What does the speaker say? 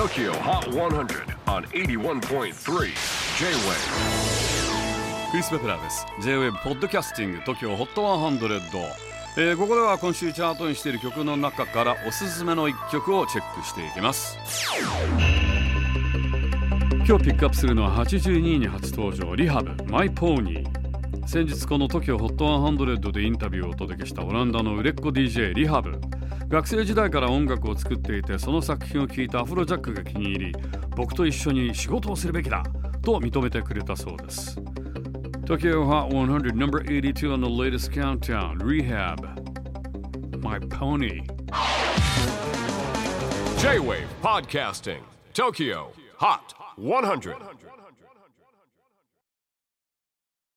TOKYO HOT 100 on 81.3 J-WAVE クリス・ベプラーです。J-WAVE ポッドキャスティング TOKYO HOT 100、えー、ここでは今週チャートにしている曲の中からおすすめの一曲をチェックしていきます。今日ピックアップするのは82位に初登場リハブマイポーニー先日この TOKYOHOT100 でインタビューをお届けしたオランダの売れっ子 DJ リハブ。学生時代から音楽を作っていてその作品を聴いたアフロジャックが気に入り僕と一緒に仕事をするべきだと認めてくれたそうです Tokyo Hot 100 number 82 on the latest countdown Rehab My Pony J-WAVE PODCASTING TOKYO HOT 100